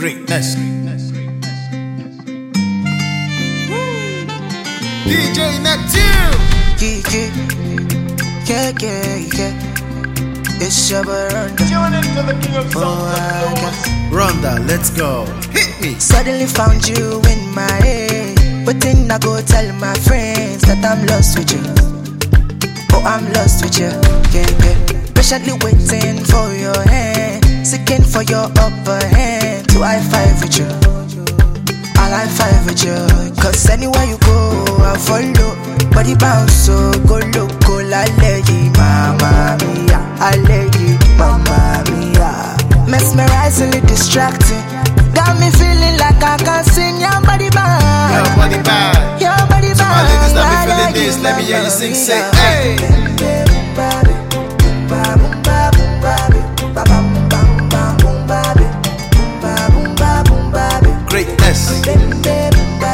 Greatness. DJ Neptune. Yeah, yeah, yeah, yeah, yeah. It's your Runda. Tune into the king of Oh, songs I and got blues. Runda, let's go. Hit me. Suddenly found you in my head. But then I go tell my friends that I'm lost with you. Oh, I'm lost with you. Yeah, yeah. Patiently waiting for your hand. Seeking for your upper hand. To high five with you. I'll high five with you. Cause anywhere you go, I follow. Body bounce, so go loco. La lady, mama mia. I lady, mama mia. Mesmerizingly distracting. Got me feeling like I can sing your body bang. Your body bad. Your body To my ladies bang. be feeling this, let me hear you sing, say, hey. Ladies,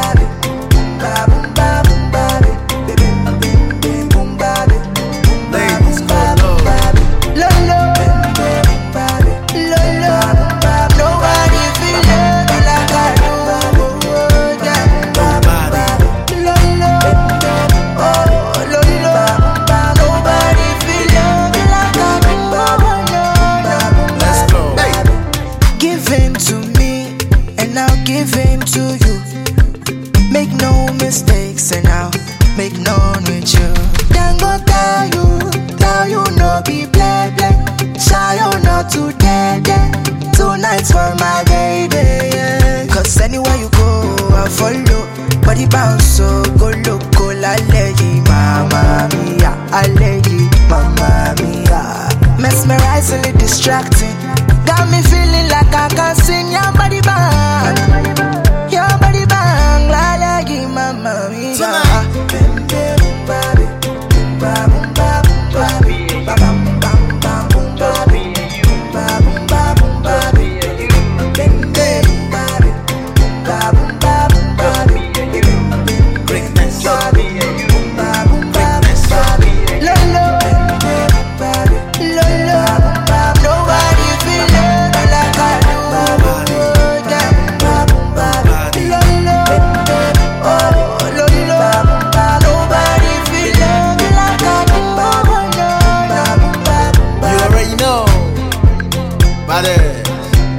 in to you. Make no mistakes, and I'll make none with you. Then go tell you, tell you no be play play. Or not today, day. Tonight's for my baby. Yeah. Cause anywhere you go, I follow. Body bounce, so go loco, la lady, mama mia, I lady, mama mia. Mesmerizingly distracting. Got me feeling like I can sing your body bang. Body.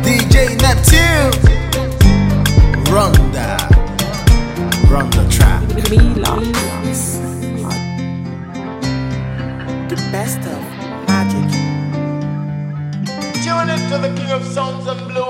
DJ Neptune. Runda. Runda trap. The best of magic. Tune into the king of songs and blues.